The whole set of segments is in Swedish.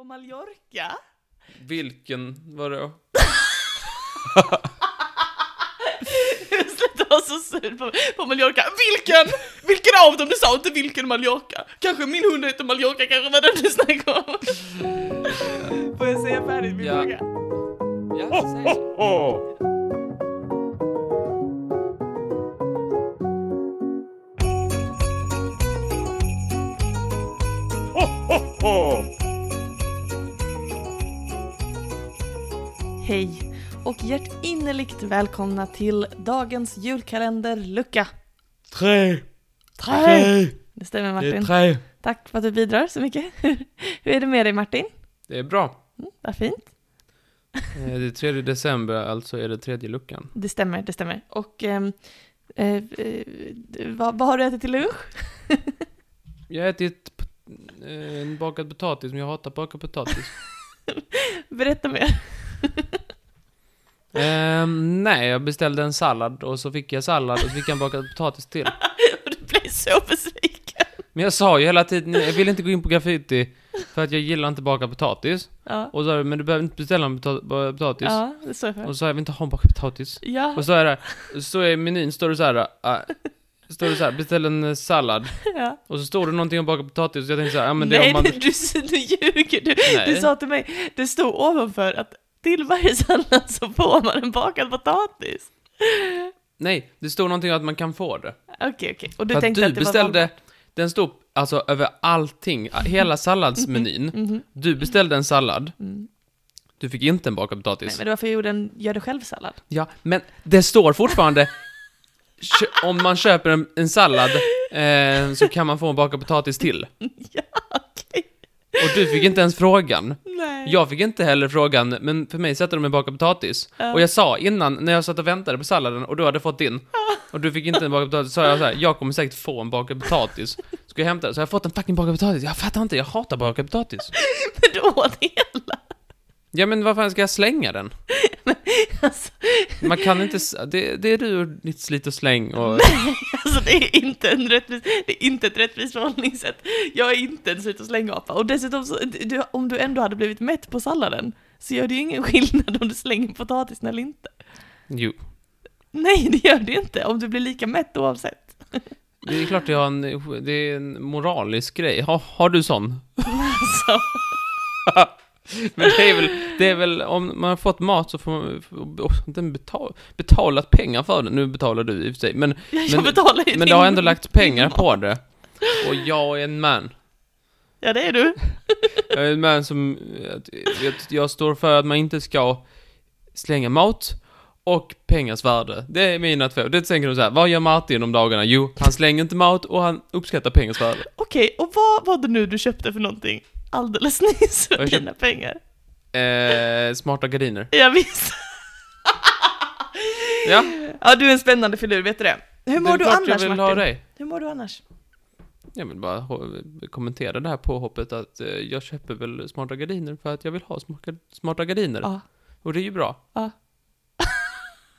På Mallorca? Vilken, vadå? Sluta vara så sur på, på Mallorca. Vilken? Vilken av dem? Du sa inte vilken Mallorca. Kanske min hund heter Mallorca, kanske var den du snackade om. Får jag säga färdigt min Ja. fråga? Ja, säg så. Hej och hjärtinnerligt välkomna till dagens julkalenderlucka. Tre! Tre! Det stämmer Det Martin. är tre. Tack för att du bidrar så mycket. Hur är det med dig Martin? Det är bra. Mm, vad fint. Eh, Det är 3 december, alltså är det tredje luckan. Det stämmer, det stämmer. Och ehm, eh, eh, vad, vad har du ätit till lunch? Jag har ätit eh, en bakad potatis, men jag hatar bakad potatis. Berätta mer. Ehm, nej, jag beställde en sallad och så fick jag sallad och så fick jag en bakad potatis till. Och du blev så besviken. Men jag sa ju hela tiden, jag vill inte gå in på graffiti för att jag gillar inte bakad potatis. Ja, Och så sa jag, men du behöver inte beställa en pota- ba- potatis. ja det står jag Och så sa jag, jag vill inte ha en bakad potatis. Ja, Och så är det, så är menyn, står det så här, äh, står det så här, beställ en eh, sallad. ja. Och så står det någonting om bakad potatis, och jag tänkte så här, ja men det är Nej, om man... du, du ljuger. Du, Nej. du sa till mig, det stod ovanför att till varje sallad så får man en bakad potatis. Nej, det står någonting om att man kan få det. Okej, okej. Och du För att tänkte du att det var beställde, den stod alltså över allting, hela salladsmenyn. Mhm. Du beställde en sallad, Mm. du fick inte en bakad Nej, potatis. men det var för jag gjorde en gör det själv-sallad. Ja, men det står fortfarande, om man köper en, en sallad eh, så kan man få en bakad potatis till. ja. Och du fick inte ens frågan. Nej. Jag fick inte heller frågan, men för mig sätter de en bakad potatis. Ja. Och jag sa innan, när jag satt och väntade på salladen och du hade fått din, och du fick inte en bakad potatis, sa jag så här, jag kommer säkert få en bakad potatis. Ska jag hämta den? Så har jag fått en fucking bakad potatis. Jag fattar inte, jag hatar bakad potatis. Men du åt hela. Ja men vad fan ska jag slänga den? Alltså, Man kan inte, det, det är du och ditt slit och släng och... alltså det är inte en rättvis, det är inte ett rättvist förhållningssätt. Jag är inte en slit och slängapa. Och dessutom, så, du, om du ändå hade blivit mätt på salladen, så gör det ju ingen skillnad om du slänger potatisen eller inte. Jo. Nej, det gör det inte, om du blir lika mätt oavsett. Det är klart jag har en, det är en moralisk grej. Har, har du sån? Alltså, Men det är väl, det är väl, om man har fått mat så får man, inte betal, betalat pengar för det. Nu betalar du i och för sig, men, jag Men- betalar men din- har ändå lagt pengar på det. Och jag är en man. Ja, det är du. Jag är en man som, jag, jag står för att man inte ska slänga mat och pengars värde. Det är mina två. Det tänker de så här, vad gör Martin om dagarna? Jo, han slänger inte mat och han uppskattar pengars värde. Okej, och vad var det nu du köpte för någonting alldeles nyss för köpt- dina pengar? Eh, smarta gardiner. Jag visste. Ja, Ja, du är en spännande filur, vet du det? Hur mår det du annars, jag vill Martin? ha dig. Hur mår du annars? Jag vill bara kommentera det här påhoppet att eh, jag köper väl smarta gardiner för att jag vill ha smarta, smarta gardiner. Ja. Och det är ju bra. Ja.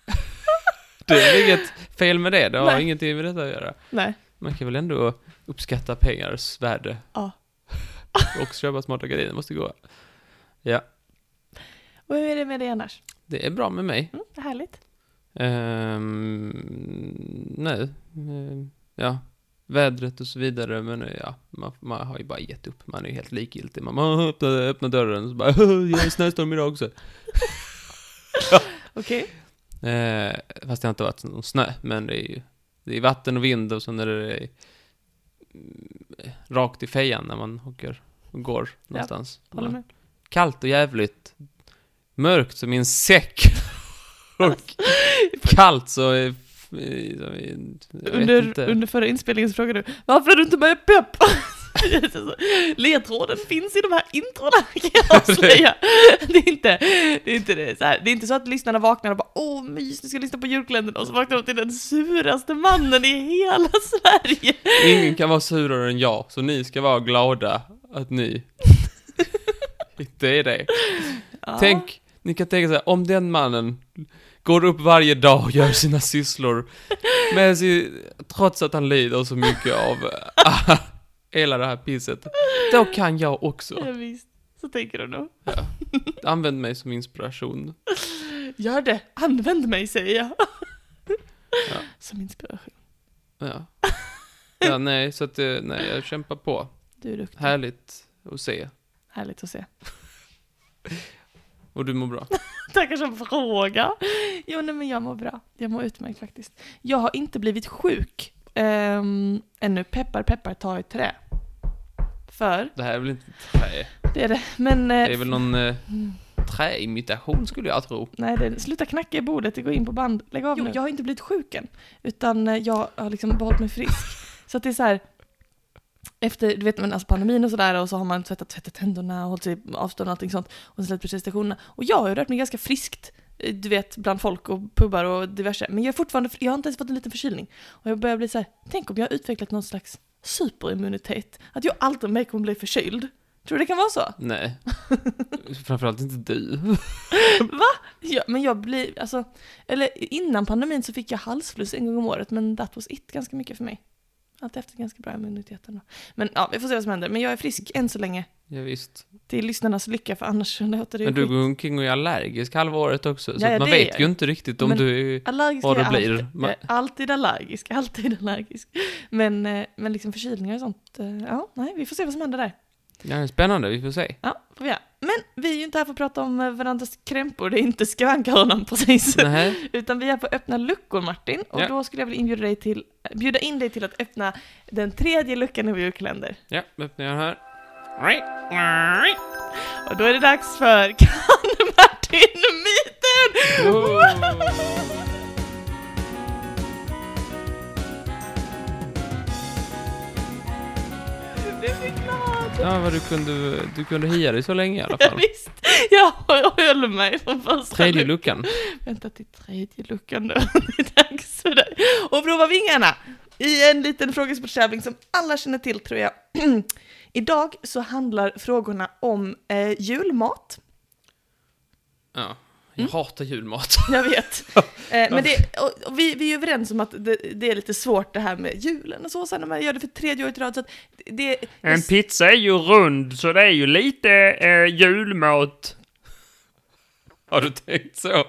det är inget fel med det, det har Nej. ingenting med detta att göra. Nej. Man kan väl ändå uppskatta pengars värde. Ja. och köpa smarta gardiner måste gå. Ja, Och hur är det med dig annars? det är bra med mig. Mm, härligt. Ehm, nej, ehm, ja, vädret och så vidare, men ja, man, man har ju bara gett upp. Man är ju helt likgiltig. Man bara öppnar, öppnar dörren och så bara jag är snöstorm idag också. Okej. Eh, fast det har inte varit någon snö, men det är ju det är vatten och vind och så när det är rakt i fejan när man åker och går någonstans. Håller Ja. med. Kallt och jävligt. Mörkt som i en säck. och kallt så... är- Jag vet Under, inte. under förra inspelningen så frågade du varför är du inte med pepp? Ledtråden finns i de här introna kan jag avslöja. Det är inte, det är inte det, så här. det är inte så att lyssnarna vaknar och bara åh mys, nu ska jag lyssna på julkalendern och så vaknar de till den suraste mannen i hela Sverige. Ingen kan vara surare än jag, så ni ska vara glada att ni inte är det. Ja. Tänk, ni kan tänka så här, om den mannen går upp varje dag och gör sina sysslor, med sin, trots att han lider så mycket av hela det här pisset, då kan jag också. Ja, visst. Så tänker du nog. Ja. Använd mig som inspiration. Gör det, använd mig säger jag. Ja. Som inspiration. Ja. Ja, nej, så att, eh, nej, jag kämpar på. Du är duktig. Härligt att se. Härligt att se. Och du mår bra. Tackar som fråga. Jo, nej men jag mår bra. Jag mår utmärkt faktiskt. Jag har inte blivit sjuk um, ännu. Peppar, peppar, ta i trä. För, Det här är väl inte trä? det är det. Men... eh, Det är väl någon eh, träimitation skulle jag tro. Nej, det, sluta knacka i bordet, det går in på band. Lägg av Jo. nu. Jag har inte blivit sjuk än. Utan eh, jag har liksom behållit mig frisk. så att det är så här. Efter, du vet, men alltså pandemin och sådär och så har man tvättat, tvättat tänderna och hållit sig avstånd och allting sånt. Och sen släppt prestationerna. Och jag har ju rört mig ganska friskt. Eh, Du vet, bland folk och pubbar och diverse. Men jag är fortfarande, jag har inte ens fått en liten förkylning. Och jag börjar bli så här, tänk om jag har utvecklat någon slags superimmunitet. Att jag alltid med kommer bli förkyld. Tror du det kan vara så? Nej. Framförallt inte du. Ja, men jag blir, alltså, eller innan pandemin så fick jag halsfluss en gång om året, men that was it ganska mycket för mig. Allt efter ganska bra immunitet ändå. Men ja, vi får se vad som händer. Men jag är frisk än så länge. Ja, visst. Till lyssnarnas lycka, för annars låter det Men du går omkring och är allergisk halva året också, så Ja, man vet ju inte riktigt om Men- du är... Vad jag blir. alltid. Man- alltid allergisk, alltid allergisk. Men, eh, men liksom förkylningar och sånt, eh, ja, nej, vi får se vad som händer där. Ja, det är spännande, vi får se. Ja, får vi göra. Men vi är ju inte här för att prata om eh, varandras krämpor, det är inte skavankhörnan precis. Nej. Utan vi är på öppna luckor Martin, och Ja. då skulle jag vilja inbjuda dig till, bjuda in dig till att öppna den tredje luckan i vår julkalender. Ja, öppnar jag här. Och då är det dags för Kan Martin-myten! Oh. Ja, vad du kunde, du kunde hia dig så länge i alla Ja, fall. visst, jag, jag höll mig från första Tredje luckan. luckan. Vänta till tredje luckan då. Dags för dig. Och prova vingarna i en liten frågesporttävling som alla känner till tror jag. Idag så handlar frågorna om eh, julmat. Ja. Jag Mm. hatar julmat. Jag vet. Eh, men det, och, och vi, vi är överens om att det, det är lite svårt det här med julen och så, sen när man gör det för tredje året i rad. Så att det, En pizza är ju rund, så det är ju lite eh, julmat. Har du tänkt så?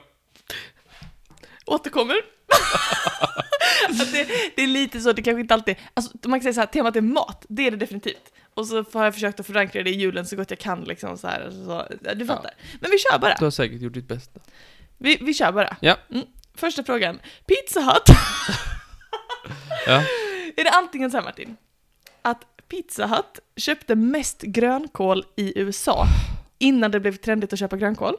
återkommer. att det, det är lite så, det kanske inte alltid, alltså man kan säga så här, temat är mat, det är det definitivt. Och så har jag försökt att förankra det i julen så gott jag kan liksom så här, så, ja, du fattar. Men vi kör bara, Du har säkert gjort ditt bästa. vi, vi kör bara. Ja. Mm. Första frågan, Pizza Hut. Ja. är det antingen så här Martin, att Pizza Hut köpte mest grönkål i USA innan det blev trendigt att köpa grönkål?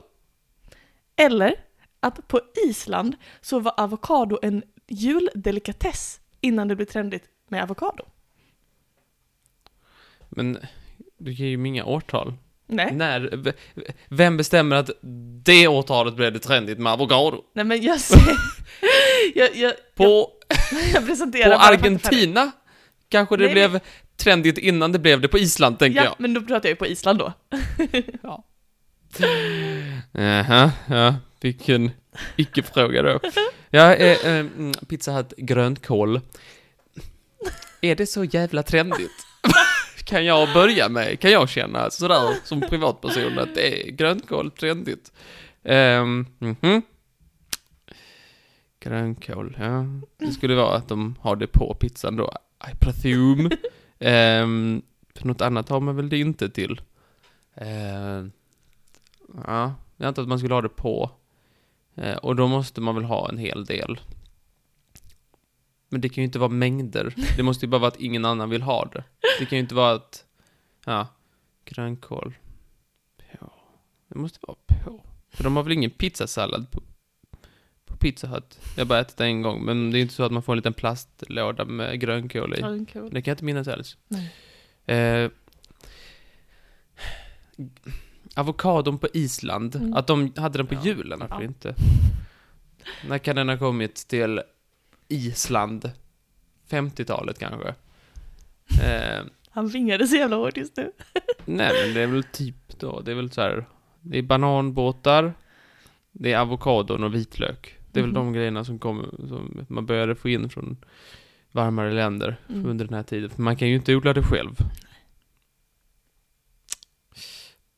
Eller att på Island så var avokado en juldelikatess innan det blev trendigt med avokado? Men du ger ju inga årtal. Nej, När, vem bestämmer att det årtalet blev det trendigt med avokado? nej men jag säger... jag, jag, På, jag, jag på. Argentina kanske det Nej, blev trendigt innan det blev det på Island, tänker Ja, jag. men då pratar jag ju på Island då. Jaha, ja, vilken icke-fråga då. Ja, eh, eh, Pizza Hut grönkål. Är det så jävla trendigt? Kan jag börja med, kan jag känna sådär som privatperson att det är grönkål trendigt? Um, mhm. Grönkål, ja. Det skulle vara att de har det på pizzan då, I presume. Um, för något annat har man väl det inte till. Uh, ja, jag antar att man skulle ha det på. Uh, och då måste man väl ha en hel del. Men det kan ju inte vara mängder. Det måste ju bara vara att ingen annan vill ha det. Det kan ju inte vara att, ja, grönkål. På. Det måste vara på. För de har väl ingen pizzasallad på, på Pizza Hut? Jag har bara ätit det en gång, men det är inte så att man får en liten plastlåda med grönkål i. Grönkål. Det kan jag inte minnas alls. Nej. Eh, avokadon på Island, Mm. att de hade den på Ja. julen, varför Ja. inte? När kan den ha kommit till Island? 50-talet kanske? Eh, Han vingade så jävla hårt just nu. nej, men det är väl typ då, det är väl så här, det är bananbåtar, det är avokadon och vitlök. Det är Mhm. väl de grejerna som, kommer, som man började få in från varmare länder Mm. under den här tiden. För man kan ju inte odla det själv.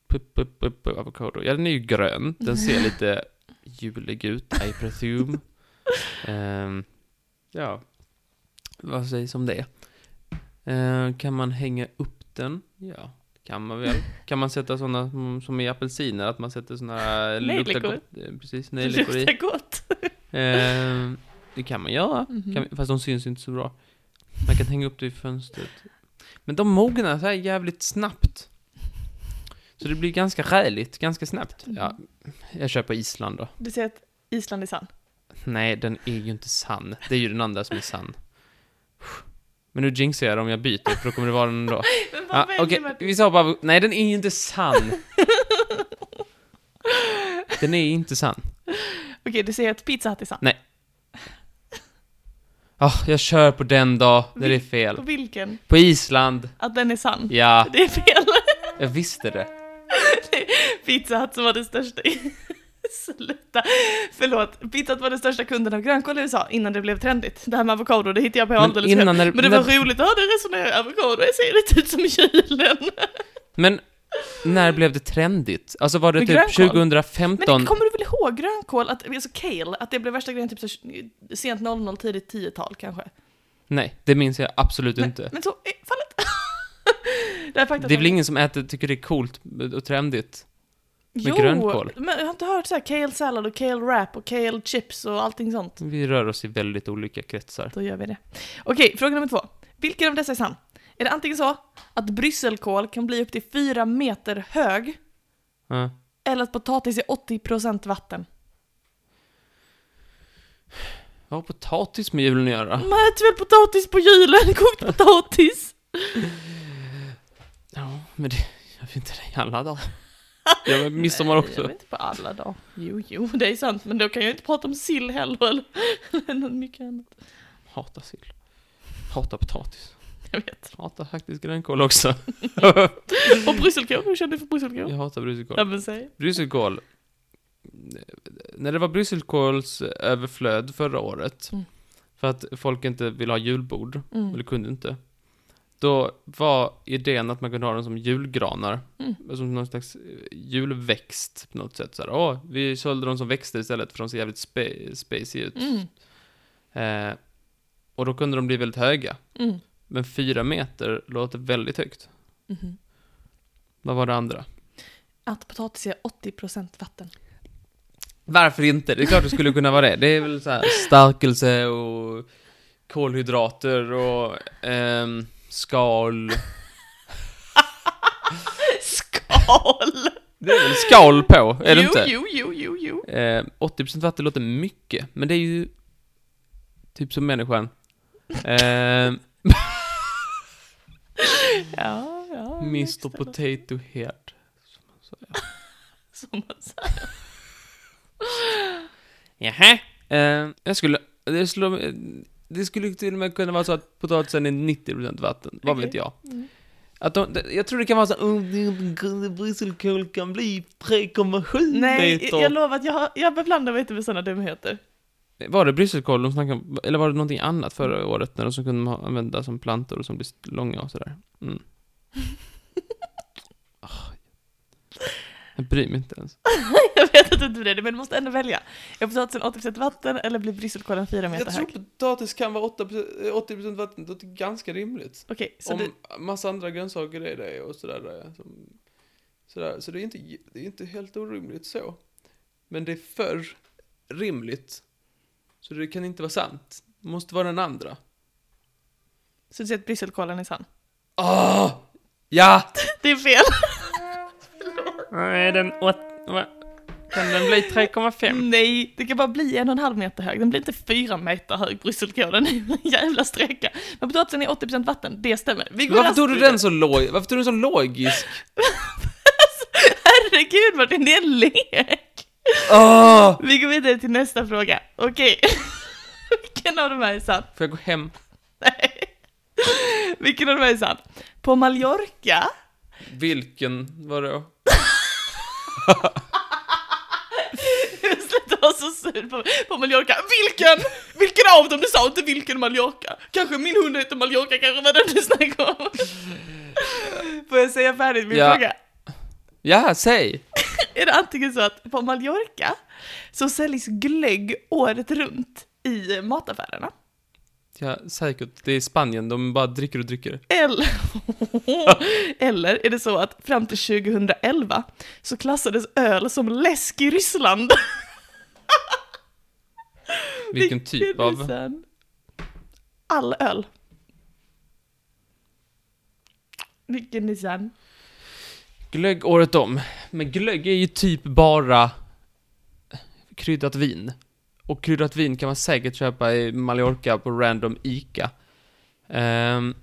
P- upp, upp, upp, avokado. Ja, den är ju grön. Den ser lite julig ut, I presume. Ehm, ja, vad sägs om det? Ehm, kan man hänga upp den? Ja, kan man väl. Kan man sätta sådana som, som i apelsiner, att man sätter sådana Nejlikor. gott, eh, precis, nejlikor i. Luktar gott. Ehm, det kan man göra, Mhm. kan, fast de syns inte så bra. Man kan hänga upp det i fönstret. Men de mognar så här jävligt snabbt. Så det blir ganska räligt, ganska snabbt. Ja, jag kör på Island då. Du säger att Island är sann. Nej, den är ju inte sann. Det är ju den andra som är sann. Men nu jinxar jag det om jag byter, för då kommer det vara den då. Men Ja, vad väljer Okej, man? vi sa bara... Nej, den är ju inte sann. Den är inte sann. Okej, du säger att Pizza Hut är sann. Ah, jag kör på den då, när det är fel. På vilken? På Island. Att den är sann? Ja, Det är fel. jag visste det. Pizza Hut som var den största... Sluta. Förlåt. Pizza Hut var den största kunden av grönkål i USA innan det blev trendigt. Det här med avokado, det hittade jag på Men alldeles själv. innan när, Men det när, var roligt, ja det resonerar avokado, det ser lite ut som julen. Men när blev det trendigt? Alltså var det Med typ grönkål? 2015? Men kommer du väl ihåg grönkål, att, alltså kale, att det blev värsta grejen typ så sent 00, tidigt 10-tal kanske? Nej, det minns jag absolut Men, inte. men så är fallet. det är Det är väl ingen som äter, tycker det är coolt och trendigt? Jo, grönkål? men jag har inte hört så här kale sallad och kale wrap och kale chips och allting sånt. Vi rör oss i väldigt olika kretsar. Då gör vi det. Okej, fråga nummer två. Vilken av dessa är sann? Är det antingen så att brysselkål kan bli upp till fyra meter hög, Ja. eller att potatis är 80% vatten? Vad har potatis med julen att göra? Man äter väl potatis på julen? Kokt potatis? Ja, men det... Jag vet inte det i alla dagar. Jag vet midsommar Nej, också. Jag inte på alla dagar. Jo, jo, det är sant. Men då kan jag inte prata om sill heller, eller eller mycket annat. Hatar sill. Hatar potatis. Jag vet. Hatar faktiskt grönkål också. Och brysselkål, hur känner du för brysselkål? Jag hatar brysselkål. Ja, men säg. Brysselkål. När det var brysselkåls överflöd förra året, Mm. för att folk inte ville ha julbord, Mm. eller kunde inte, då var idén att man kunde ha dem som julgranar, Mm. som någon slags eh, julväxt på något sätt. Så här, åh, vi sålde dem som växter istället för de ser jävligt spe spacey ut. Mm. Eh, och då kunde de bli väldigt höga. Mm. Men fyra meter låter väldigt högt. Mhm. Vad var det andra? Att potatis är 80% vatten. Varför inte? Det är klart det skulle kunna vara det. Det är väl så här stärkelse och kolhydrater och ehm, skal. Skal! Det är väl skal på, är det jo, inte? Jo, jo, jo, jo. Eh, 80% vatten låter mycket, men det är ju typ som människan. Eh, Ja, ja. Mr. Potato Head. Som man säger. Jaha. Eh, jag skulle, det skulle, det skulle till och med kunna vara så att potatisen är 90% vatten, vad vet Okej. jag. Mm. Att de, jag tror det kan vara så att brysselkål kan bli 3,7 Nej, meter. jag lovar att jag, jag beblandar mig inte med sådana dumheter. Var det brysselkål de snackade om, eller var det någonting annat förra året när de som kunde använda som plantor och som blir långa och sådär? Mm. Ah. Jag bryr mig inte ens. jag vet att du inte bryr dig, men du måste ändå välja. Är potatisen 80% vatten eller blir brysselkålen 4 meter hög? potatis kan vara 80% vatten, det är ganska rimligt. Okej, så du, massa andra grönsaker är det och sådär. Som, sådär. Så det är, inte, det är inte helt orimligt så. Men det är för rimligt. Så det kan inte vara sant. Det måste vara den andra. så du säger att brysselkålen är sann? Ah! Ja! Det är fel! Är den åt... Va? Kan den bli 3,5? Nej, det kan bara bli en och en halv meter hög. Den blir inte fyra meter hög, brysselkålen. En jävla sträcka. Men potatisen är 80% vatten, det stämmer. Vi går Varför tog du den så låg? Varför tog du den så logisk? Herregud Martin, det är en lek! Ah! Vi går vidare till nästa fråga. Okej. Vilken av de här är sann? Får jag gå hem? Nej. Vilken av de här är sann? På Mallorca Vilken, vadå? Vara så sur på, på Mallorca. Vilken? Vilken av dem? Du sa inte vilken Mallorca. Kanske min hund heter Mallorca, kanske var den du snackade om. Får jag säga färdigt min Ja. fråga? Ja, säg! Är det antingen så att på Mallorca så säljs glögg året runt i mataffärerna? Ja, säkert. Det är Spanien, de bara dricker och dricker. Eller, eller är det så att fram till 2011 så klassades öl som läsk i Ryssland? Vilken typ av... All öl. Vilken sann? Glögg året om. Men glögg är ju typ bara kryddat vin. Och kryddat vin kan man säkert köpa i Mallorca på random ICA. Ehm,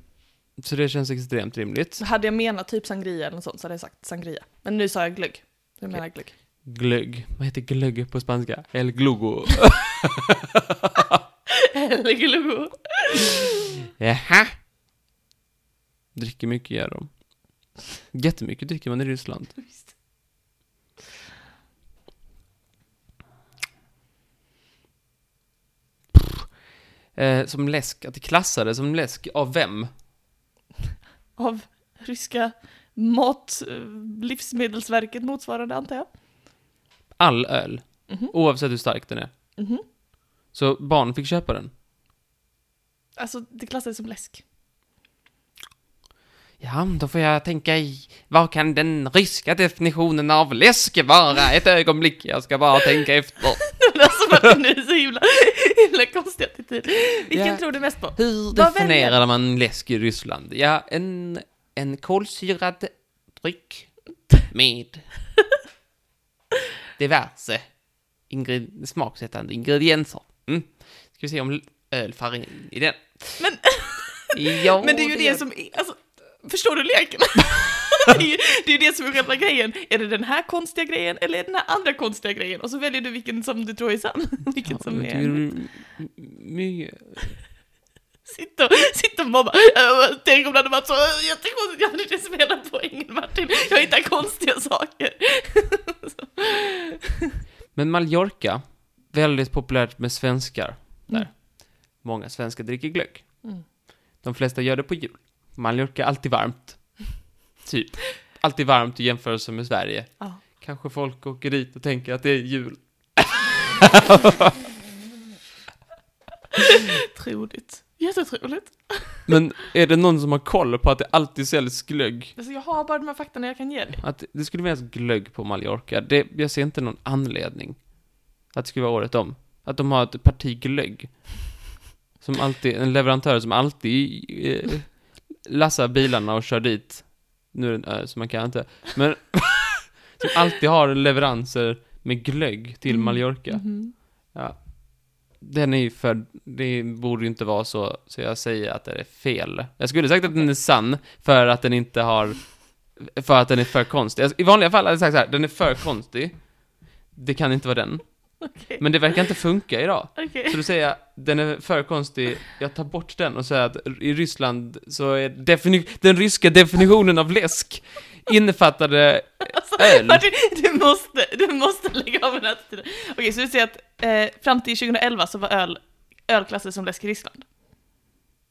så det känns extremt rimligt. Hade jag menat typ sangria eller något sånt så hade jag sagt sangria. Men nu sa jag glögg. Jag menar glögg. Glögg. Vad heter glögg på spanska? El glugo. Eller glögg. Jaha. Dricker mycket gör de. Jättemycket dricker man i Ryssland. Visst. Eh, som läsk, att det klassades som läsk av vem? Av ryska mat, eh, livsmedelsverket motsvarande antar jag. All öl. Mhm. Oavsett hur stark den är. Mhm. Så barn fick köpa den. Alltså det klassades som läsk. Ja, då får jag tänka i, vad kan den ryska definitionen av läsk vara? Ett ögonblick, jag ska bara tänka efter. alltså Martin, nu är så himla, himla konstig attityd. Vilken Ja. tror du mest på? Hur Vad definierar väljer- man läsk i Ryssland? Ja, en, en kolsyrad dryck med diverse ingred- smaksättande ingredienser. Mm. Ska vi se om öl faller in i den. Men, Ja, men det är ju det gör- som, alltså, förstår du leken? det, är ju, det är ju det som är själva grejen. Är det den här konstiga grejen eller är det den här andra konstiga grejen? Och så väljer du vilken som du tror är sann. vilken Ja, som är... det m- mycket... Sitt och, sitt och mobba. Äh, Tänk om det hade varit så jättekonstigt. Jag hade som hela poängen Martin. Jag hittar konstiga saker. Men Mallorca, väldigt populärt med svenskar där. Mm. Många svenskar dricker glögg. Mm. De flesta gör det på jul. Mallorca är alltid varmt. Typ. Alltid varmt i jämförelse med Sverige. Ja. Kanske folk åker dit och tänker att det är jul. Troligt. Jättetroligt. Men är det någon som har koll på att det alltid säljs glögg? Alltså jag har bara de här faktorna jag kan ge dig. Att det skulle finnas glögg på Mallorca, det, jag ser inte någon anledning att det skulle vara året om. Att de har ett parti glögg. Som alltid, en leverantör som alltid eh, lassar bilarna och kör dit. Nu är det en ö, så man kan inte. Men som alltid har leveranser med glögg till Mm. Mallorca. Mhm. Ja. Den är ju för, det borde ju inte vara så, så jag säger att det är fel. Jag skulle sagt att den är sann, för att den inte har, för att den är för konstig. Alltså, I vanliga fall hade jag sagt så här, den är för konstig. Det kan inte vara den. Okej. Men det verkar inte funka idag. Okej. Så då säger jag, den är för konstig, jag tar bort den och säger att i Ryssland så är defini- den ryska definitionen av läsk innefattade Alltså, öl. Martin, du måste, du måste lägga av den här attityden. Okej, så du säger att eh, fram till 2011 så var öl ölklassad som läsk i Ryssland.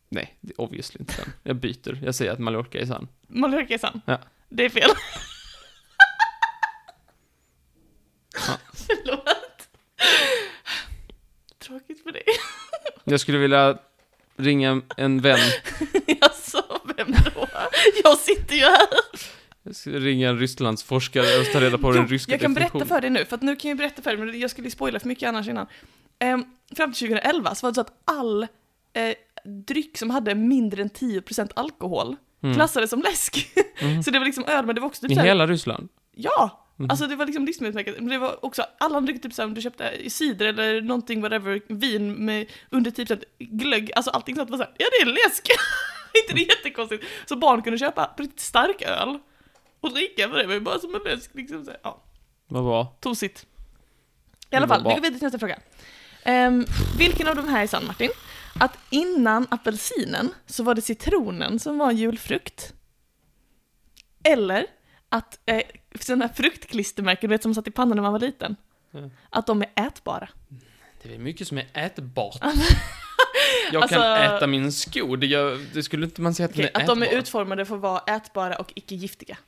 Nej, det är obviously inte sann. Jag byter, jag säger att Mallorca är sann. Mallorca är sann. Ja. Det är fel. Ja. Förlåt. Tråkigt för dig. Jag skulle vilja ringa en vän, Jaså, vem då? Jag sitter ju här. Jag ska ringa en Rysslands forskare och ta reda på den ryska jag kan berätta för dig nu, för att nu kan jag berätta för dig, men jag skulle spoila för mycket annars innan. Ehm, fram till 2011 så var det så att all eh, dryck som hade mindre än 10% alkohol Mm. klassades som läsk. Mhm. så det var liksom öl, men det var också typ I hela Ryssland? Ja! Mhm. Alltså det var liksom livsmedelsmärket, men det var också alla andra typ såhär om du köpte cider eller någonting, whatever, vin med under 10% glögg, alltså allting sånt var såhär, ja det är läsk! inte det jättekonstigt? Så barn kunde köpa stark öl och dricka, för det var ju bara som en läsk liksom. Så, här, ja. Vad bra. Tosigt. I alla fall, vi går vidare till nästa fråga. Ehm, vilken av de här är sann, Martin? Att innan apelsinen så var det citronen som var en julfrukt. Eller att eh, sådana här fruktklistermärken, du vet som satt i pannan när man var liten, Ja. att de är ätbara. Det är mycket som är ätbart. Jag Alltså- kan äta min sko, det, gör, det skulle inte man säga att Okej, den är att de är ätbar. utformade för att vara ätbara och icke giftiga.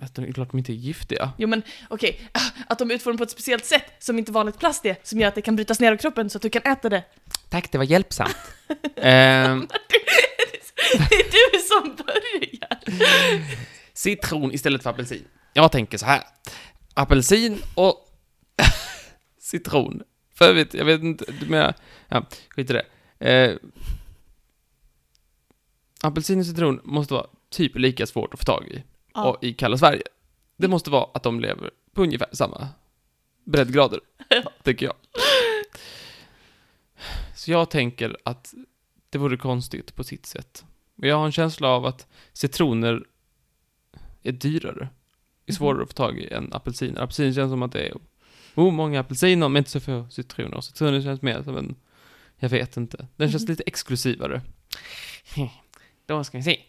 Att de, klart de inte är giftiga. Jo men okej, att de är utformade på ett speciellt sätt som inte vanligt plast är, som gör att det kan brytas ner av kroppen så att du kan äta det. Tack, det var hjälpsamt. Ehm, Det är du som börjar! citron istället för apelsin. Jag tänker så här. Apelsin och citron. För jag vet, jag vet inte, du menar, ja, skit i det. Eh, apelsin och citron måste vara typ lika svårt att få tag i. Ja. Och i kalla Sverige. Det måste vara att de lever på ungefär samma breddgrader, tycker jag. Så jag tänker att det vore konstigt på sitt sätt. Och jag har en känsla av att citroner är dyrare. Det är svårare att få tag i än apelsiner. Apelsiner känns som att det är oh, många apelsiner, men inte så få citroner. Citroner känns mer som en, jag vet inte. Den känns Mhm. lite exklusivare. Då ska vi se.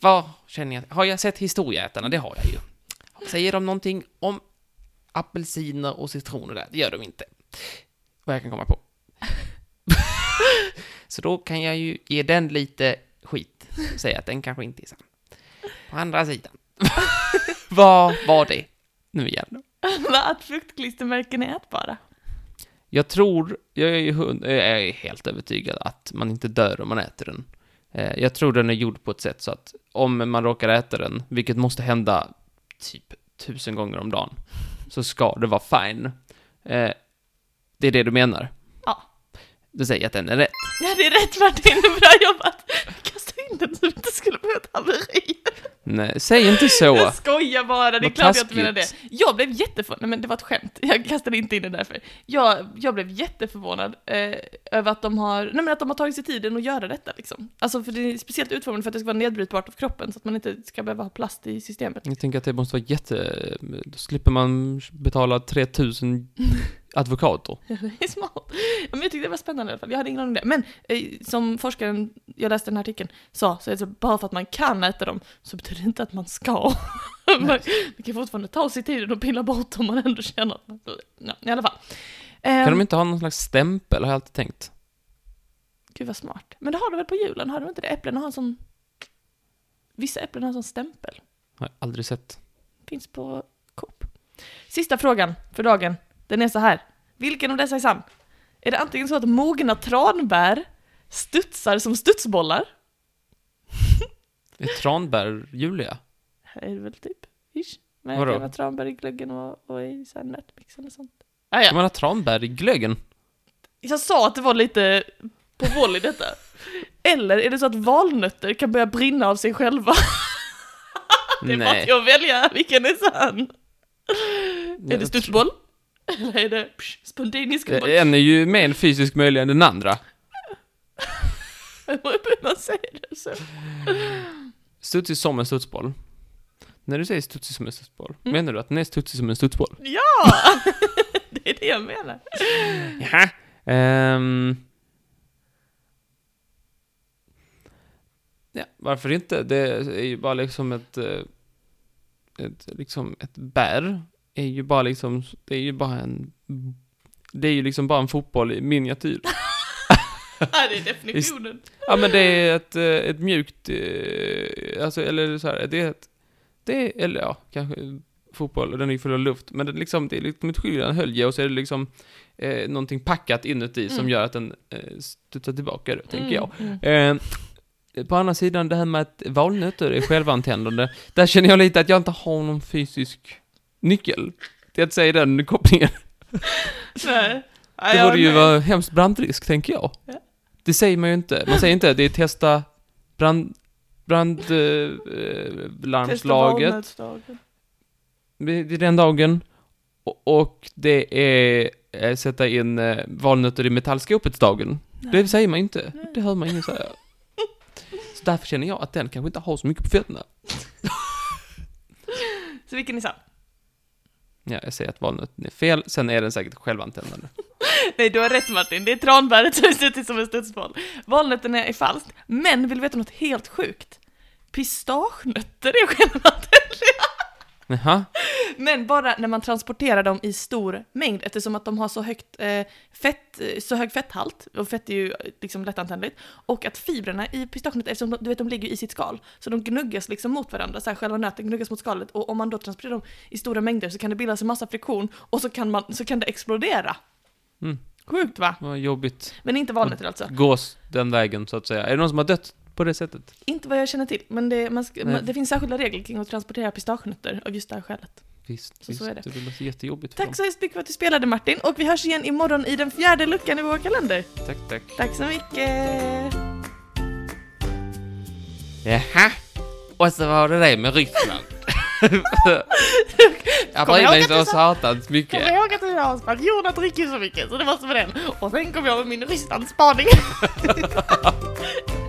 Vad känner jag? Har jag sett Historieätarna? Det har jag ju. Säger de någonting om apelsiner och citroner där? Det gör de inte. Vad jag kan komma på. Så då kan jag ju ge den lite skit. Säga att den kanske inte är sann. På andra sidan. Vad var det nu igen? Att fruktklistermärken är ätbara. Jag tror, jag är, ju hund, jag är helt övertygad att man inte dör om man äter den. Eh, Jag tror den är gjord på ett sätt så att om man råkar äta den, vilket måste hända typ tusen gånger om dagen, så ska det vara fine. Eh, Det är det du menar? Ja. Du säger att den är rätt. Ja, det är rätt Martin, bra jobbat! Kasta in den så vi inte skulle bli ett haveri. Nej, säg inte så. Jag skojar bara, det är Vad klart jag inte menar det. Jag blev jätteförvånad, nej men det var ett skämt, jag kastade inte in den därför. Jag, jag blev jätteförvånad eh, över att de har, nej men att de har tagit sig tiden att göra detta liksom. Alltså för det är speciellt utformat för att det ska vara nedbrytbart av kroppen så att man inte ska behöva ha plast i systemet. Jag tänker att det måste vara jätte... Då slipper man betala 3000 advokater. Det är smart. Men jag tyckte det var spännande i alla fall, jag hade ingen aning om det. Men eh, som forskaren, jag läste den här artikeln, sa, så är det så bara för att man kan äta dem så betyder det inte att man ska. man, man kan fortfarande ta sig tiden och pilla bort om man ändå känner att man... Ja, i alla fall. Kan Ehm, de inte ha någon slags stämpel, har jag alltid tänkt. Gud vad smart. Men det har de väl på julen, har de inte det? Äpplena har en sån... Vissa äpplen har en sån stämpel. Har jag aldrig sett. Finns på Coop. Sista frågan för dagen. Den är så här. Vilken av dessa är sann? Är det antingen så att mogna tranbär studsar som studsbollar? Är tranbär Julia? Här är det väl typ, ish. Men Vadå? det kan vara tranbär i glöggen och, och i så här nötmix eller sånt. Ah, ja. Jag menar tranbär i glöggen? Jag sa att det var lite på volley detta. Eller är det så att valnötter kan börja brinna av sig själva? Det är bara Nej. till att välja vilken är sann. Jag är det studsboll? Eller är det psh, spontaneous tror- boll? En är ju mer fysiskt möjlig än den andra. Hur man säger det så. Studsig som en studsboll. När du säger studsig som en studsboll, Mm. menar du att den är studsig som en studsboll? Ja! det är det jag menar. Jaha. Ehm. Ja, varför inte? Det är ju bara liksom ett, eh, ett, liksom ett bär. Är ju bara liksom, det är ju bara en, det är ju liksom bara en fotboll i miniatyr. Ja, det är definitionen. Ja men det är ett, eh, ett mjukt, eh, alltså eller så här, det är ett, det är, eller ja, kanske fotboll och den är ju full av luft, men det är liksom, det är liksom ett skyddande hölje och så är det liksom eh, någonting packat inuti som Mm. gör att den eh, studsar tillbaka då, tänker jag. Mm, mm. Eh, på andra sidan, det här med att valnötter är självantändande, där känner jag lite att jag inte har någon fysisk nyckel till att säga den kopplingen. Nej. Det borde ju vara hemskt brandrisk, tänker jag. Ja. Det säger man ju inte. Man säger inte att det är testa brand... brand... Eh. Det är den dagen. Och, och det är eh, sätta in eh, valnötter i metallskåpets dagen. Det säger man inte. Nej. Det hör man ingen säga. Så därför känner jag att den kanske inte har så mycket på fötterna. Så vilken är sann? Ja, jag säger att valnöten är fel, sen är den säkert självantändande. Nej, du har rätt Martin. Det är tranbäret som ser ut som en studsboll. Valnöten är falskt. Men vill du veta något helt sjukt? Pistagenötter är självantändliga. Jaha. Men bara när man transporterar dem i stor mängd eftersom att de har så högt eh, fett, eh, så hög fetthalt, och fett är ju eh, liksom lättantändligt, och att fibrerna i pistachenötter, eftersom de, du vet, de ligger i sitt skal, så de gnuggas liksom mot varandra, så här, själva nöten gnuggas mot skalet, och om man då transporterar dem i stora mängder så kan det bildas en massa friktion, och så kan, man, så kan det explodera. Mm. Sjukt va? Vad jobbigt. Men inte valnötter alltså. Gås den vägen, så att säga. Är det någon som har dött på det sättet? Inte vad jag känner till, men det, man man, det finns särskilda regler kring att transportera pistachenötter av just det här skälet. Visst, Så visst. så är det. det låter jättejobbigt Tack så hemskt mycket för att du spelade Martin, och vi hörs igen imorgon i den fjärde luckan i vår kalender. Tack, tack. Tack så mycket! Jaha. Och så var det det med Ryssland. jag Kommer bryr mig så satans mycket. ihåg att du har spanjorerna dricker så mycket, så det måste vara den. Och sen kom jag med min Rysslandsspaning.